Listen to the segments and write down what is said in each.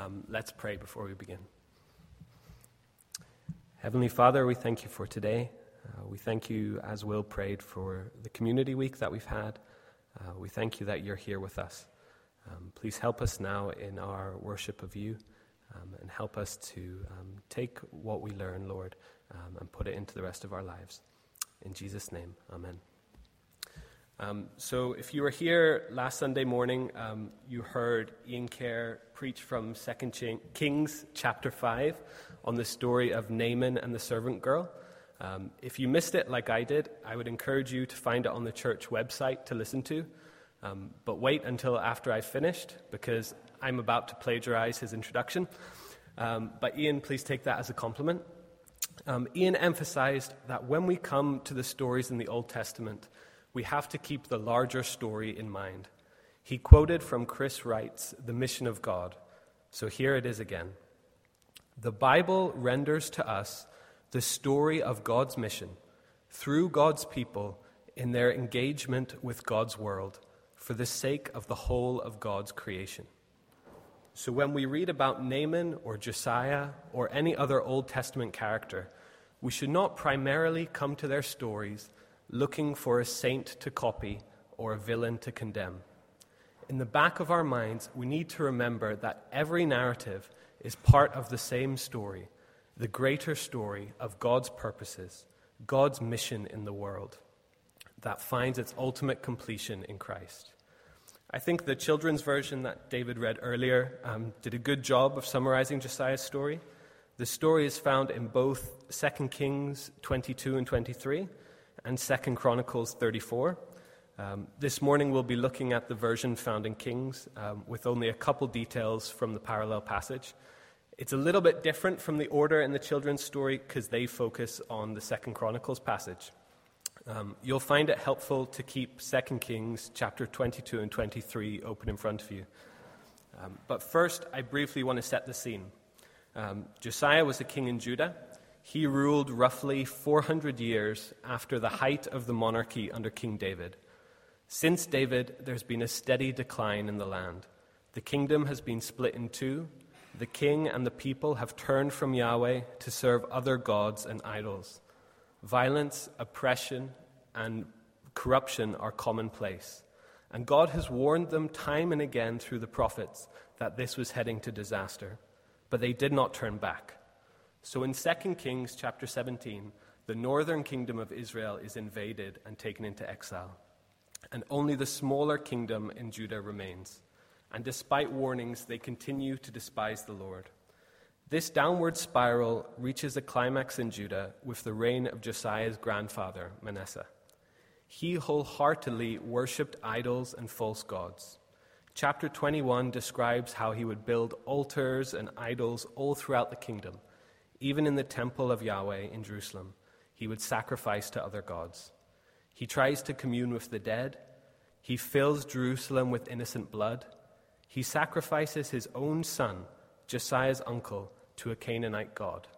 Um, let's pray before we begin. Heavenly Father, we thank you for today. Uh, we thank you, as Will prayed, for the community week that we've had. Uh, we thank you that you're here with us. Um, please help us now in our worship of you um, and help us to um, take what we learn, Lord, um, and put it into the rest of our lives. In Jesus' name, amen. Um, so, if you were here last Sunday morning, um, you heard Ian Kerr preach from 2 Kings chapter 5 on the story of Naaman and the servant girl. Um, if you missed it like I did, I would encourage you to find it on the church website to listen to. Um, but wait until after I've finished because I'm about to plagiarize his introduction. Um, but Ian, please take that as a compliment. Um, Ian emphasized that when we come to the stories in the Old Testament, we have to keep the larger story in mind. He quoted from Chris Wright's The Mission of God. So here it is again. The Bible renders to us the story of God's mission through God's people in their engagement with God's world for the sake of the whole of God's creation. So when we read about Naaman or Josiah or any other Old Testament character, we should not primarily come to their stories looking for a saint to copy or a villain to condemn. In the back of our minds, we need to remember that every narrative is part of the same story, the greater story of God's purposes, God's mission in the world that finds its ultimate completion in Christ. I think the children's version that David read earlier um, did a good job of summarizing Josiah's story. The story is found in both 2 Kings 22 and 23 and Second Chronicles 34. Um, this morning we'll be looking at the version found in Kings um, with only a couple details from the parallel passage. It's a little bit different from the order in the children's story because they focus on the Second Chronicles passage. Um, you'll find it helpful to keep Second Kings chapter 22 and 23 open in front of you. Um, but first, I briefly want to set the scene. Um, Josiah was a king in Judah. He ruled roughly 400 years after the height of the monarchy under King David. Since David, there's been a steady decline in the land. The kingdom has been split in two. The king and the people have turned from Yahweh to serve other gods and idols. Violence, oppression, and corruption are commonplace. And God has warned them time and again through the prophets that this was heading to disaster. But they did not turn back. So in 2 Kings chapter 17, the northern kingdom of Israel is invaded and taken into exile. And only the smaller kingdom in Judah remains. And despite warnings, they continue to despise the Lord. This downward spiral reaches a climax in Judah with the reign of Josiah's grandfather, Manasseh. He wholeheartedly worshipped idols and false gods. Chapter 21 describes how he would build altars and idols all throughout the kingdom even in the temple of Yahweh in Jerusalem, he would sacrifice to other gods. He tries to commune with the dead. He fills Jerusalem with innocent blood. He sacrifices his own son, Josiah's uncle, to a Canaanite god.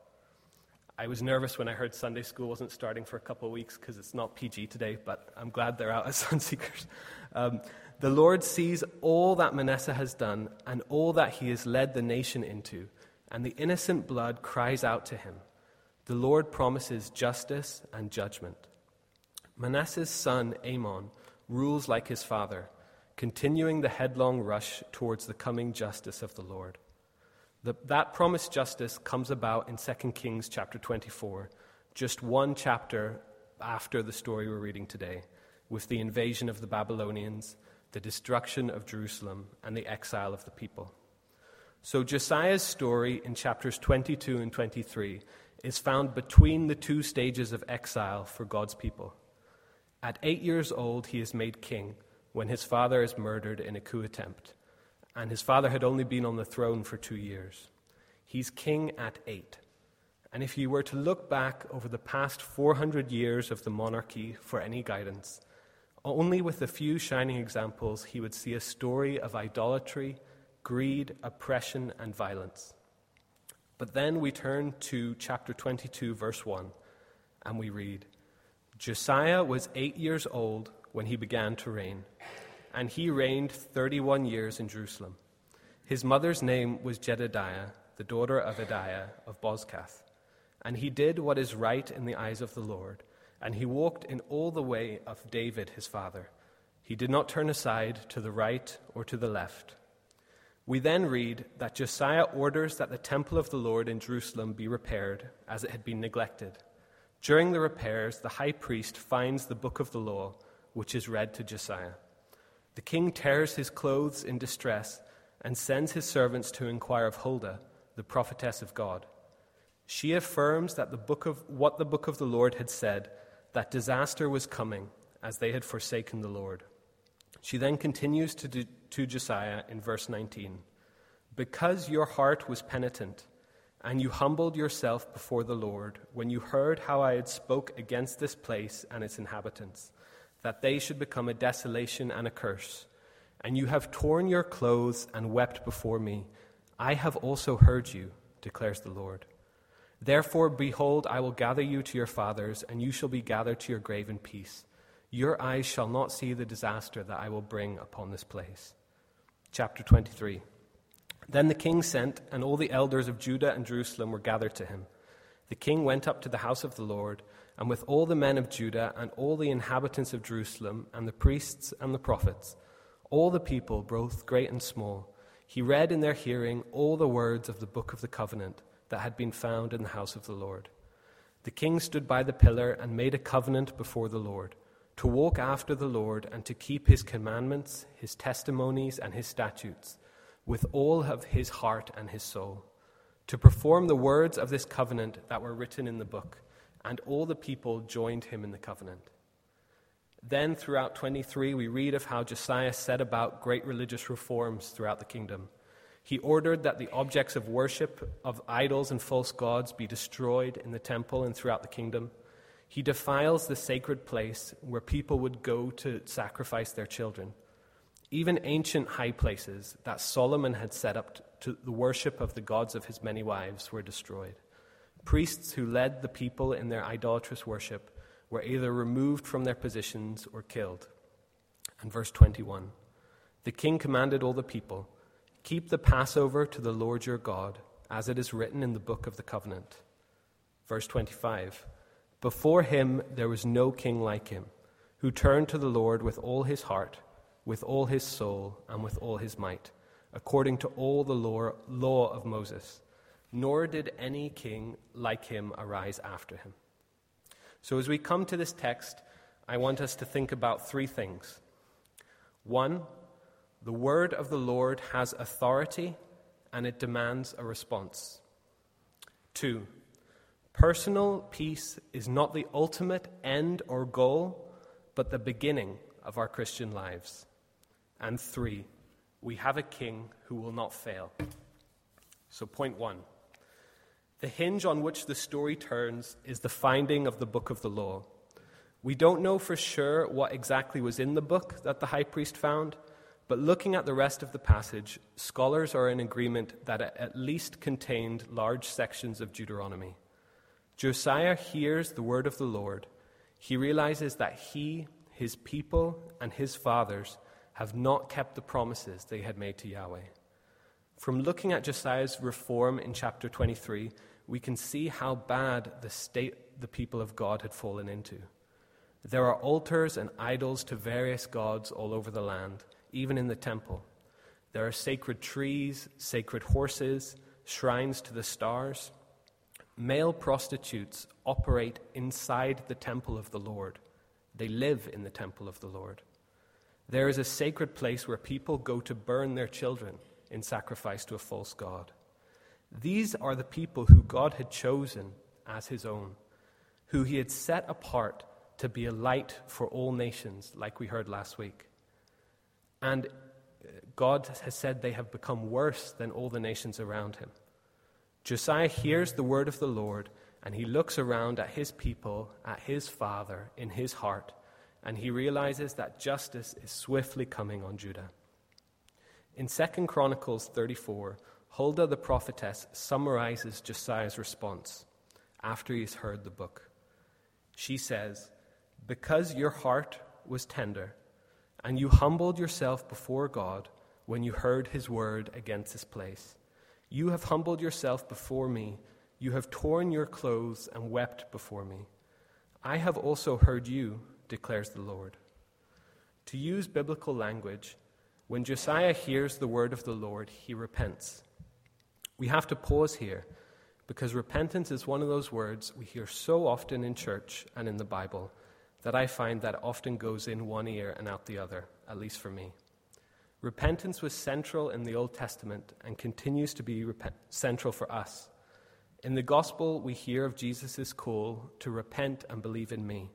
I was nervous when I heard Sunday school wasn't starting for a couple of weeks because it's not PG today, but I'm glad they're out as Sunseekers. Um, the Lord sees all that Manasseh has done and all that he has led the nation into and the innocent blood cries out to him. The Lord promises justice and judgment. Manasseh's son, Amon, rules like his father, continuing the headlong rush towards the coming justice of the Lord. The, that promised justice comes about in 2 Kings chapter 24, just one chapter after the story we're reading today, with the invasion of the Babylonians, the destruction of Jerusalem, and the exile of the people. So Josiah's story in chapters 22 and 23 is found between the two stages of exile for God's people. At eight years old, he is made king when his father is murdered in a coup attempt, and his father had only been on the throne for two years. He's king at eight. And if you were to look back over the past 400 years of the monarchy for any guidance, only with a few shining examples, he would see a story of idolatry greed, oppression, and violence. But then we turn to chapter 22, verse 1, and we read Josiah was eight years old when he began to reign, and he reigned 31 years in Jerusalem. His mother's name was Jedediah, the daughter of Adaiah of Bozkath. And he did what is right in the eyes of the Lord, and he walked in all the way of David his father. He did not turn aside to the right or to the left. We then read that Josiah orders that the temple of the Lord in Jerusalem be repaired, as it had been neglected. During the repairs, the high priest finds the book of the law, which is read to Josiah. The king tears his clothes in distress and sends his servants to inquire of Huldah, the prophetess of God. She affirms that the book of what the book of the Lord had said, that disaster was coming as they had forsaken the Lord. She then continues to, do, to Josiah in verse 19 Because your heart was penitent, and you humbled yourself before the Lord when you heard how I had spoke against this place and its inhabitants, that they should become a desolation and a curse, and you have torn your clothes and wept before me, I have also heard you, declares the Lord. Therefore, behold, I will gather you to your fathers, and you shall be gathered to your grave in peace. Your eyes shall not see the disaster that I will bring upon this place. Chapter 23. Then the king sent, and all the elders of Judah and Jerusalem were gathered to him. The king went up to the house of the Lord, and with all the men of Judah and all the inhabitants of Jerusalem, and the priests and the prophets, all the people, both great and small, he read in their hearing all the words of the book of the covenant that had been found in the house of the Lord. The king stood by the pillar and made a covenant before the Lord, to walk after the Lord and to keep his commandments, his testimonies, and his statutes, with all of his heart and his soul, to perform the words of this covenant that were written in the book. And all the people joined him in the covenant. Then, throughout 23, we read of how Josiah set about great religious reforms throughout the kingdom he ordered that the objects of worship of idols and false gods be destroyed in the temple and throughout the kingdom. He defiles the sacred place where people would go to sacrifice their children. Even ancient high places that Solomon had set up to the worship of the gods of his many wives were destroyed. Priests who led the people in their idolatrous worship were either removed from their positions or killed. And verse 21 The king commanded all the people Keep the Passover to the Lord your God, as it is written in the book of the covenant. Verse 25 Before him there was no king like him, who turned to the Lord with all his heart, with all his soul, and with all his might, according to all the law, of Moses. Nor did any king like him arise after him. So, as we come to this text, I want us to think about three things. One, the word of the Lord has authority and it demands a response. Two, personal peace is not the ultimate end or goal, but the beginning of our Christian lives. And three, we have a king who will not fail. So, point one the hinge on which the story turns is the finding of the book of the law. We don't know for sure what exactly was in the book that the high priest found. But looking at the rest of the passage, scholars are in agreement that it at least contained large sections of Deuteronomy. Josiah hears the word of the Lord. He realizes that he, his people, and his fathers have not kept the promises they had made to Yahweh. From looking at Josiah's reform in chapter 23, we can see how bad the state the people of God had fallen into. There are altars and idols to various gods all over the land even in the temple. There are sacred trees, sacred horses, shrines to the stars. Male prostitutes operate inside the temple of the Lord. They live in the temple of the Lord. There is a sacred place where people go to burn their children in sacrifice to a false God. These are the people who God had chosen as his own, who he had set apart to be a light for all nations, like we heard last week. And uh, God has said they have become worse than all the nations around him. Josiah hears the word of the Lord, and he looks around at his people, at his father, in his heart, and he realizes that justice is swiftly coming on Judah. In 2 Chronicles 34, Huldah the prophetess summarizes Josiah's response after he's heard the book. She says, Because your heart was tender, and you humbled yourself before God when you heard his word against this place. You have humbled yourself before me. You have torn your clothes and wept before me. I have also heard you, declares the Lord. To use biblical language, when Josiah hears the word of the Lord, he repents. We have to pause here because repentance is one of those words we hear so often in church and in the Bible that I find that often goes in one ear and out the other, at least for me. Repentance was central in the Old Testament and continues to be rep- central for us. In the gospel, we hear of Jesus' call to repent and believe in me.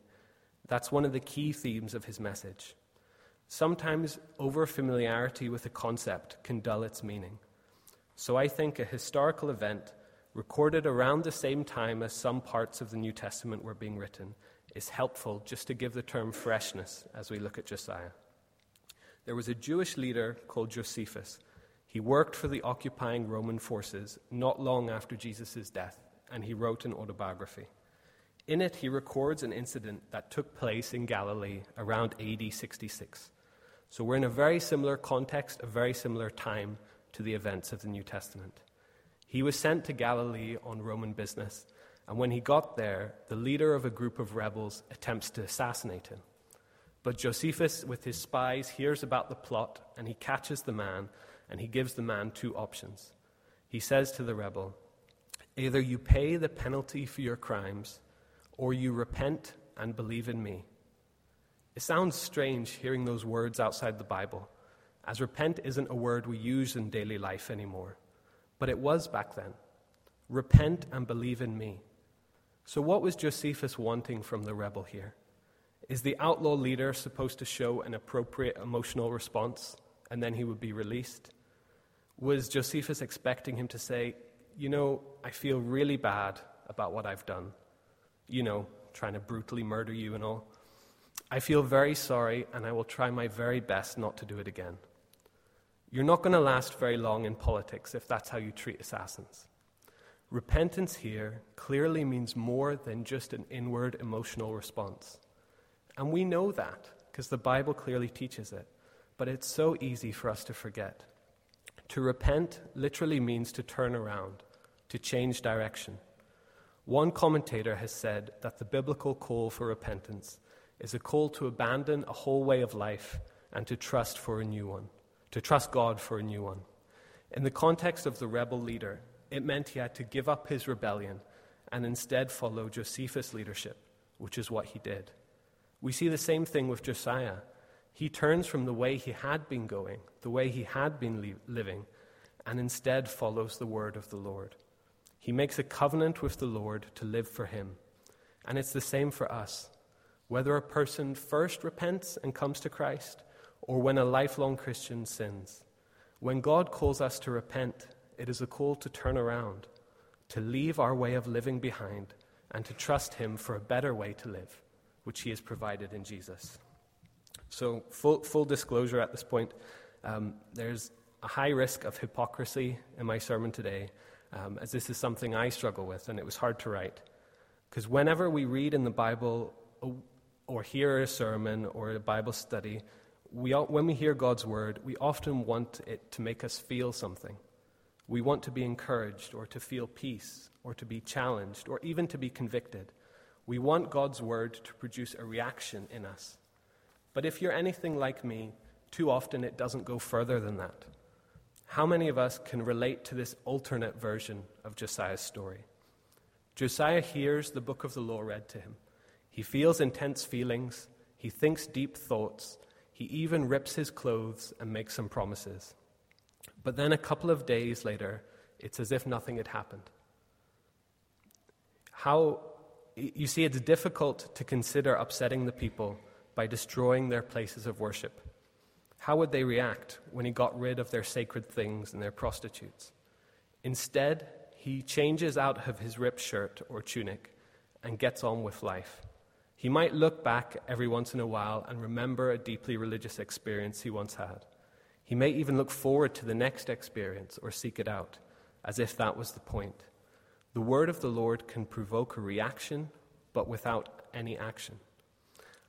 That's one of the key themes of his message. Sometimes over familiarity with a concept can dull its meaning. So I think a historical event recorded around the same time as some parts of the New Testament were being written is helpful just to give the term freshness as we look at Josiah. There was a Jewish leader called Josephus. He worked for the occupying Roman forces not long after Jesus' death, and he wrote an autobiography. In it, he records an incident that took place in Galilee around AD 66. So we're in a very similar context, a very similar time to the events of the New Testament. He was sent to Galilee on Roman business, and when he got there, the leader of a group of rebels attempts to assassinate him. But Josephus, with his spies, hears about the plot and he catches the man and he gives the man two options. He says to the rebel, Either you pay the penalty for your crimes or you repent and believe in me. It sounds strange hearing those words outside the Bible, as repent isn't a word we use in daily life anymore. But it was back then. Repent and believe in me. So, what was Josephus wanting from the rebel here? Is the outlaw leader supposed to show an appropriate emotional response and then he would be released? Was Josephus expecting him to say, You know, I feel really bad about what I've done? You know, trying to brutally murder you and all. I feel very sorry and I will try my very best not to do it again. You're not going to last very long in politics if that's how you treat assassins. Repentance here clearly means more than just an inward emotional response. And we know that because the Bible clearly teaches it. But it's so easy for us to forget. To repent literally means to turn around, to change direction. One commentator has said that the biblical call for repentance is a call to abandon a whole way of life and to trust for a new one, to trust God for a new one. In the context of the rebel leader, it meant he had to give up his rebellion and instead follow Josephus' leadership, which is what he did. We see the same thing with Josiah. He turns from the way he had been going, the way he had been li- living, and instead follows the word of the Lord. He makes a covenant with the Lord to live for him. And it's the same for us. Whether a person first repents and comes to Christ, or when a lifelong Christian sins, when God calls us to repent, it is a call to turn around, to leave our way of living behind, and to trust Him for a better way to live which He has provided in Jesus. So, full, full disclosure at this point, um, there's a high risk of hypocrisy in my sermon today, um, as this is something I struggle with, and it was hard to write. Because whenever we read in the Bible or hear a sermon or a Bible study, we, when we hear God's word, we often want it to make us feel something. We want to be encouraged or to feel peace or to be challenged or even to be convicted. We want God's word to produce a reaction in us. But if you're anything like me, too often it doesn't go further than that. How many of us can relate to this alternate version of Josiah's story? Josiah hears the book of the law read to him. He feels intense feelings. He thinks deep thoughts. He even rips his clothes and makes some promises. But then a couple of days later, it's as if nothing had happened. How you see, it's difficult to consider upsetting the people by destroying their places of worship. How would they react when he got rid of their sacred things and their prostitutes? Instead, he changes out of his ripped shirt or tunic and gets on with life. He might look back every once in a while and remember a deeply religious experience he once had. He may even look forward to the next experience or seek it out, as if that was the point. The word of the Lord can provoke a reaction, but without any action.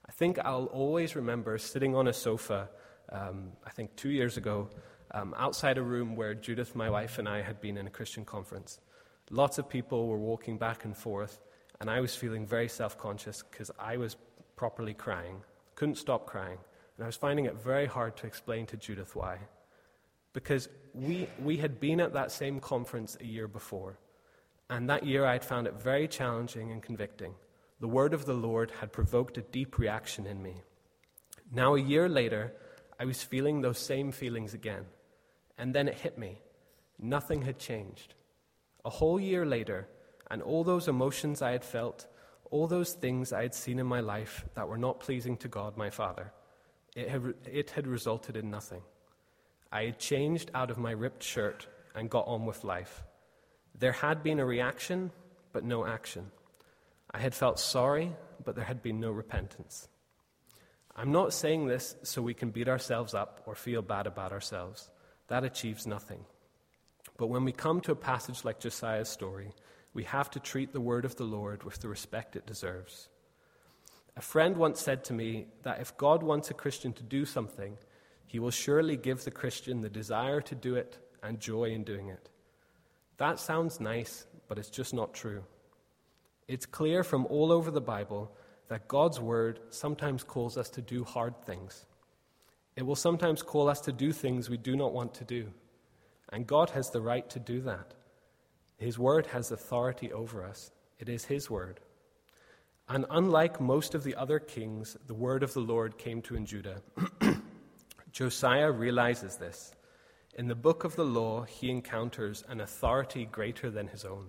I think I'll always remember sitting on a sofa, um, I think two years ago, um, outside a room where Judith, my wife, and I had been in a Christian conference. Lots of people were walking back and forth, and I was feeling very self conscious because I was properly crying, couldn't stop crying, and I was finding it very hard to explain to Judith why. Because we, we had been at that same conference a year before, and that year I had found it very challenging and convicting. The word of the Lord had provoked a deep reaction in me. Now, a year later, I was feeling those same feelings again. And then it hit me. Nothing had changed. A whole year later, and all those emotions I had felt, all those things I had seen in my life that were not pleasing to God, my Father, it had, it had resulted in nothing. I had changed out of my ripped shirt and got on with life. There had been a reaction, but no action. I had felt sorry, but there had been no repentance. I'm not saying this so we can beat ourselves up or feel bad about ourselves. That achieves nothing. But when we come to a passage like Josiah's story, we have to treat the word of the Lord with the respect it deserves. A friend once said to me that if God wants a Christian to do something, he will surely give the Christian the desire to do it and joy in doing it. That sounds nice, but it's just not true. It's clear from all over the Bible that God's word sometimes calls us to do hard things. It will sometimes call us to do things we do not want to do. And God has the right to do that. His word has authority over us, it is His word. And unlike most of the other kings, the word of the Lord came to in Judah. Josiah realizes this. In the book of the law, he encounters an authority greater than his own.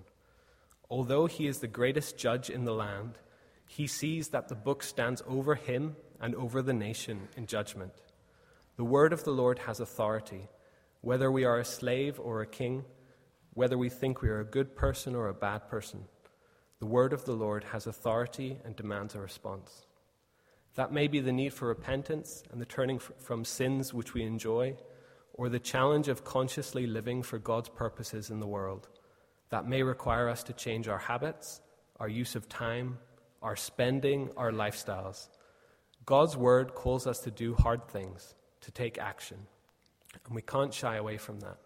Although he is the greatest judge in the land, he sees that the book stands over him and over the nation in judgment. The word of the Lord has authority, whether we are a slave or a king, whether we think we are a good person or a bad person. The word of the Lord has authority and demands a response. That may be the need for repentance and the turning from sins which we enjoy, or the challenge of consciously living for God's purposes in the world. That may require us to change our habits, our use of time, our spending, our lifestyles. God's word calls us to do hard things, to take action, and we can't shy away from that.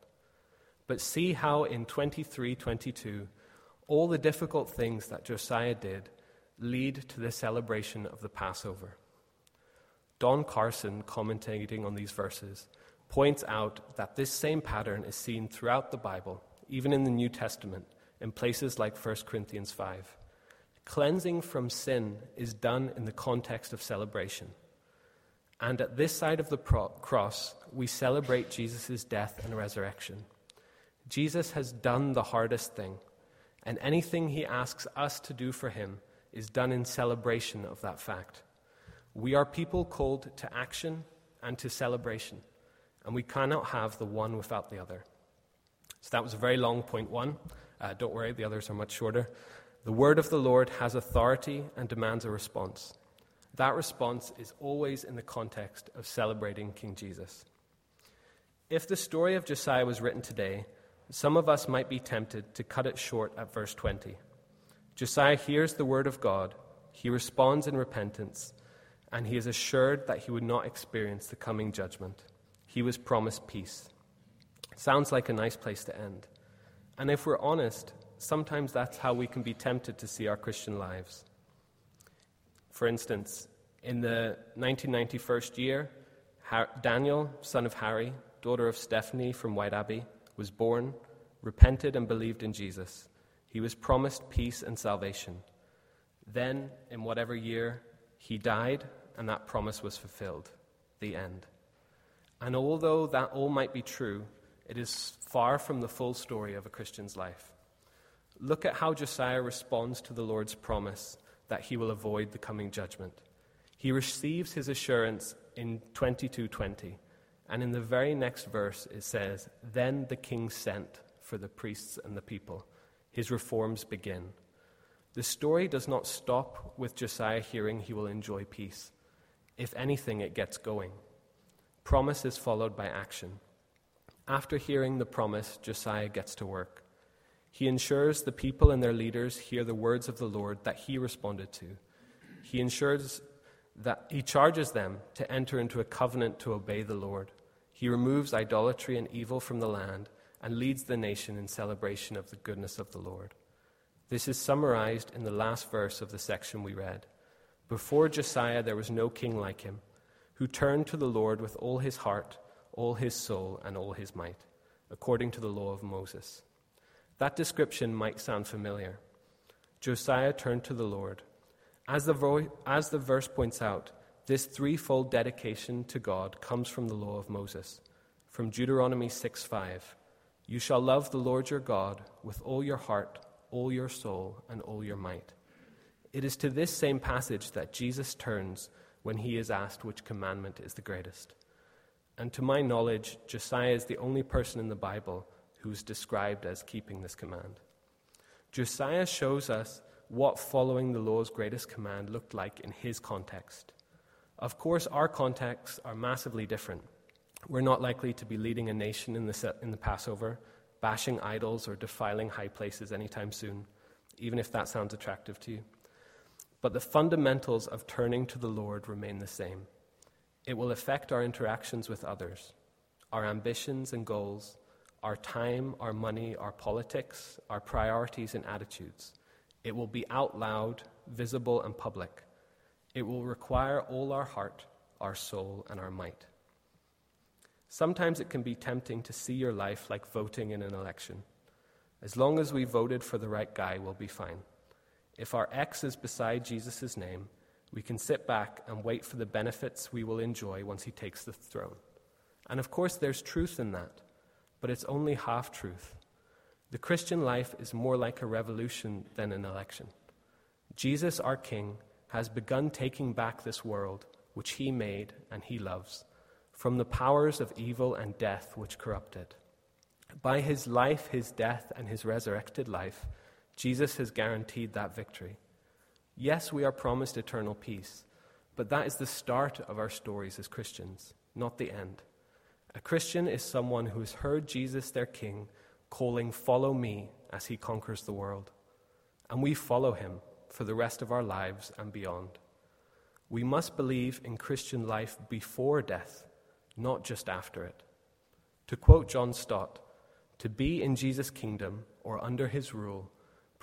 But see how in 23:22 all the difficult things that Josiah did lead to the celebration of the Passover. Don Carson, commentating on these verses, points out that this same pattern is seen throughout the Bible even in the New Testament, in places like 1 Corinthians 5. Cleansing from sin is done in the context of celebration. And at this side of the pro- cross, we celebrate Jesus' death and resurrection. Jesus has done the hardest thing, and anything he asks us to do for him is done in celebration of that fact. We are people called to action and to celebration, and we cannot have the one without the other. So that was a very long point one. Uh, don't worry, the others are much shorter. The word of the Lord has authority and demands a response. That response is always in the context of celebrating King Jesus. If the story of Josiah was written today, some of us might be tempted to cut it short at verse 20. Josiah hears the word of God, he responds in repentance, and he is assured that he would not experience the coming judgment. He was promised peace. Sounds like a nice place to end. And if we're honest, sometimes that's how we can be tempted to see our Christian lives. For instance, in the 1991 year, Daniel, son of Harry, daughter of Stephanie from Whiteabbey, was born, repented, and believed in Jesus. He was promised peace and salvation. Then, in whatever year, he died, and that promise was fulfilled. The end. And although that all might be true, it is far from the full story of a Christian's life. Look at how Josiah responds to the Lord's promise that he will avoid the coming judgment. He receives his assurance in 22:20, and in the very next verse it says, "Then the king sent for the priests and the people. His reforms begin." The story does not stop with Josiah hearing he will enjoy peace. If anything, it gets going. Promise is followed by action. After hearing the promise, Josiah gets to work. He ensures the people and their leaders hear the words of the Lord that he responded to. He ensures that he charges them to enter into a covenant to obey the Lord. He removes idolatry and evil from the land and leads the nation in celebration of the goodness of the Lord. This is summarized in the last verse of the section we read. Before Josiah, there was no king like him, who turned to the Lord with all his heart, all his soul, and all his might, according to the law of Moses. That description might sound familiar. Josiah turned to the Lord. As the, vo- as the verse points out, this threefold dedication to God comes from the law of Moses, from Deuteronomy 6 5. You shall love the Lord your God with all your heart, all your soul, and all your might. It is to this same passage that Jesus turns when he is asked which commandment is the greatest. And to my knowledge, Josiah is the only person in the Bible who is described as keeping this command. Josiah shows us what following the law's greatest command looked like in his context. Of course, our contexts are massively different. We're not likely to be leading a nation in the, in the Passover, bashing idols, or defiling high places anytime soon, even if that sounds attractive to you. But the fundamentals of turning to the Lord remain the same. It will affect our interactions with others, our ambitions and goals, our time, our money, our politics, our priorities and attitudes. It will be out loud, visible, and public. It will require all our heart, our soul, and our might. Sometimes it can be tempting to see your life like voting in an election. As long as we voted for the right guy, we'll be fine. If our X is beside Jesus' name, we can sit back and wait for the benefits we will enjoy once he takes the throne. And of course, there's truth in that, but it's only half truth. The Christian life is more like a revolution than an election. Jesus, our King, has begun taking back this world, which he made and he loves from the powers of evil and death which corrupt it. By his life, his death, and his resurrected life, Jesus has guaranteed that victory. Yes, we are promised eternal peace, but that is the start of our stories as Christians, not the end. A Christian is someone who has heard Jesus, their King, calling, Follow me, as he conquers the world. And we follow him for the rest of our lives and beyond. We must believe in Christian life before death not just after it. To quote John Stott, to be in Jesus' kingdom or under his rule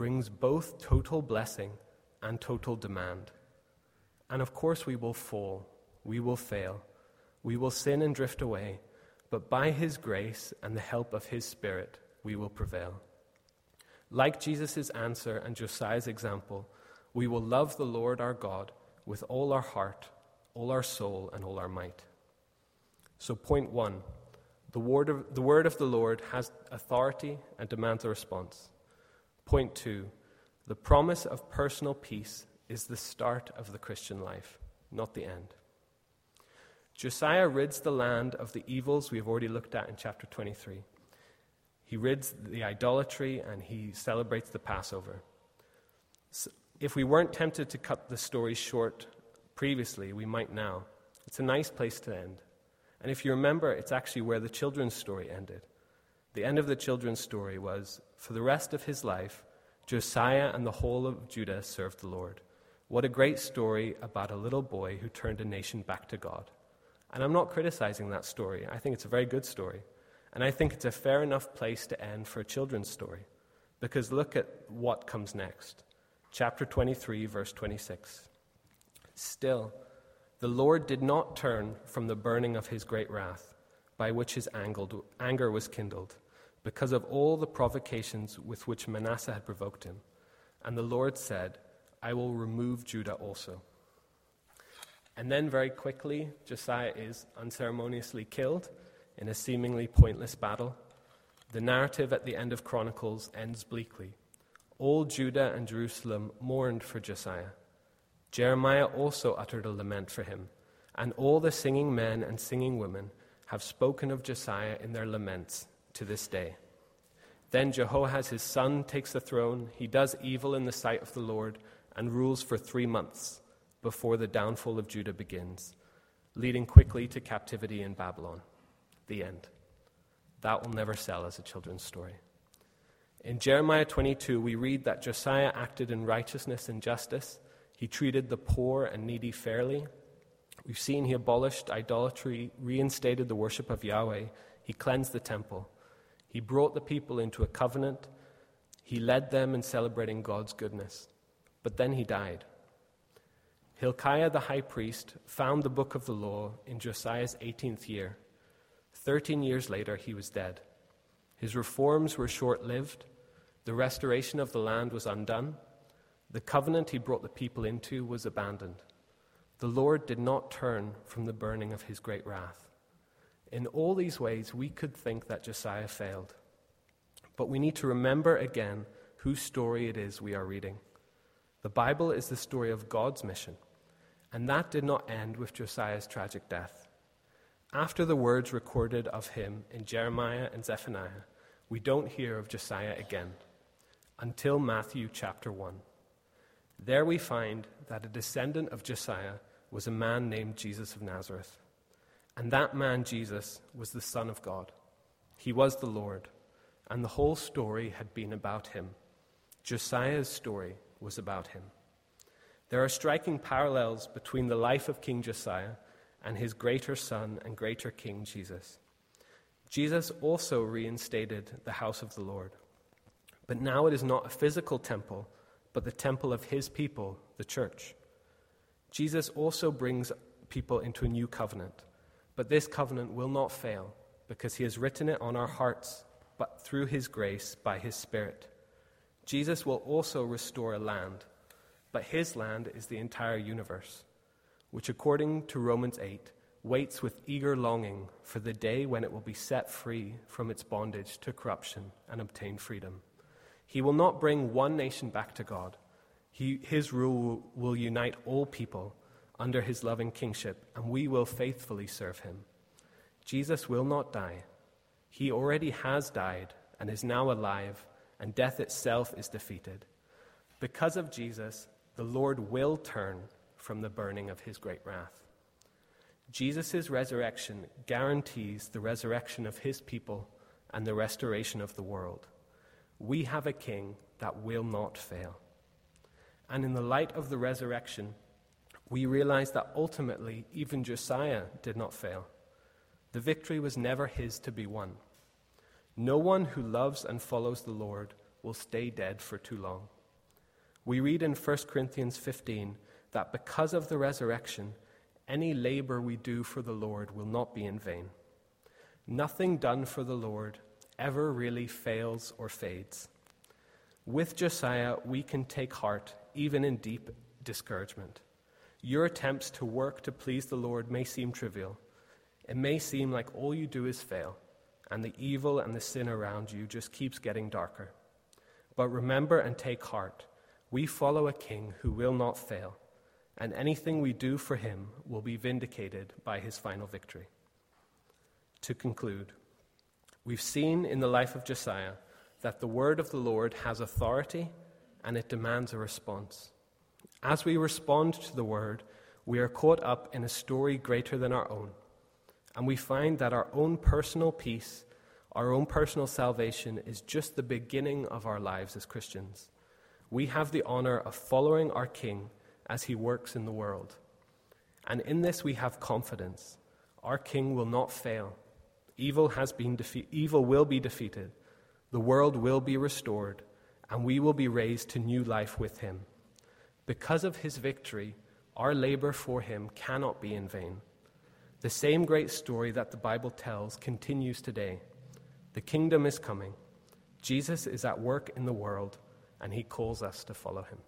brings both total blessing and total demand. And of course, we will fall, we will fail, we will sin and drift away, but by his grace and the help of his Spirit, we will prevail. Like Jesus' answer and Josiah's example, we will love the Lord our God with all our heart, all our soul, and all our might. So, point one the word, of, the word of the Lord has authority and demands a response. Point two the promise of personal peace is the start of the Christian life, not the end. Josiah rids the land of the evils we have already looked at in chapter 23. He rids the idolatry and he celebrates the Passover. So if we weren't tempted to cut the story short previously, we might now. It's a nice place to end. And if you remember, it's actually where the children's story ended. The end of the children's story was for the rest of his life, Josiah and the whole of Judah served the Lord. What a great story about a little boy who turned a nation back to God. And I'm not criticizing that story. I think it's a very good story. And I think it's a fair enough place to end for a children's story. Because look at what comes next. Chapter 23, verse 26. Still, the Lord did not turn from the burning of his great wrath, by which his anger was kindled, because of all the provocations with which Manasseh had provoked him. And the Lord said, I will remove Judah also. And then, very quickly, Josiah is unceremoniously killed in a seemingly pointless battle. The narrative at the end of Chronicles ends bleakly. All Judah and Jerusalem mourned for Josiah. Jeremiah also uttered a lament for him, and all the singing men and singing women have spoken of Josiah in their laments to this day. Then Jehoahaz, his son, takes the throne. He does evil in the sight of the Lord and rules for three months before the downfall of Judah begins, leading quickly to captivity in Babylon. The end. That will never sell as a children's story. In Jeremiah 22, we read that Josiah acted in righteousness and justice he treated the poor and needy fairly. We've seen he abolished idolatry, reinstated the worship of Yahweh, he cleansed the temple, he brought the people into a covenant, he led them in celebrating God's goodness. But then he died. Hilkiah the high priest found the book of the law in Josiah's 18th year. Thirteen years later, he was dead. His reforms were short lived. The restoration of the land was undone. The covenant he brought the people into was abandoned. The Lord did not turn from the burning of his great wrath. In all these ways, we could think that Josiah failed. But we need to remember again whose story it is we are reading. The Bible is the story of God's mission, and that did not end with Josiah's tragic death. After the words recorded of him in Jeremiah and Zephaniah, we don't hear of Josiah again until Matthew chapter 1. There we find that a descendant of Josiah was a man named Jesus of Nazareth. And that man, Jesus, was the Son of God. He was the Lord, and the whole story had been about him. Josiah's story was about him. There are striking parallels between the life of King Josiah and his greater son and greater king, Jesus. Jesus also reinstated the house of the Lord. But now it is not a physical temple, but the temple of his people, the church. Jesus also brings people into a new covenant, but this covenant will not fail because he has written it on our hearts, but through his grace by his Spirit. Jesus will also restore a land, but his land is the entire universe, which, according to Romans 8, waits with eager longing for the day when it will be set free from its bondage to corruption and obtain freedom. He will not bring one nation back to God he, his rule will unite all people under his loving kingship, and we will faithfully serve him. Jesus will not die. He already has died and is now alive, and death itself is defeated. Because of Jesus, the Lord will turn from the burning of his great wrath. Jesus' resurrection guarantees the resurrection of his people and the restoration of the world. We have a king that will not fail. And in the light of the resurrection, we realize that ultimately, even Josiah did not fail. The victory was never his to be won. No one who loves and follows the Lord will stay dead for too long. We read in 1 Corinthians 15 that because of the resurrection, any labor we do for the Lord will not be in vain. Nothing done for the Lord ever really fails or fades. With Josiah, we can take heart even in deep discouragement. Your attempts to work to please the Lord may seem trivial. It may seem like all you do is fail, and the evil and the sin around you just keeps getting darker. But remember and take heart. We follow a king who will not fail, and anything we do for him will be vindicated by his final victory. To conclude, we've seen in the life of Josiah that the word of the Lord has authority and it demands a response. As we respond to the word, we are caught up in a story greater than our own, and we find that our own personal peace, our own personal salvation, is just the beginning of our lives as Christians. We have the honor of following our King as he works in the world. And in this we have confidence. Our King will not fail. Evil, has been defe- evil will be defeated. The world will be restored and we will be raised to new life with him. Because of his victory, our labor for him cannot be in vain. The same great story that the Bible tells continues today. The kingdom is coming. Jesus is at work in the world, and he calls us to follow him.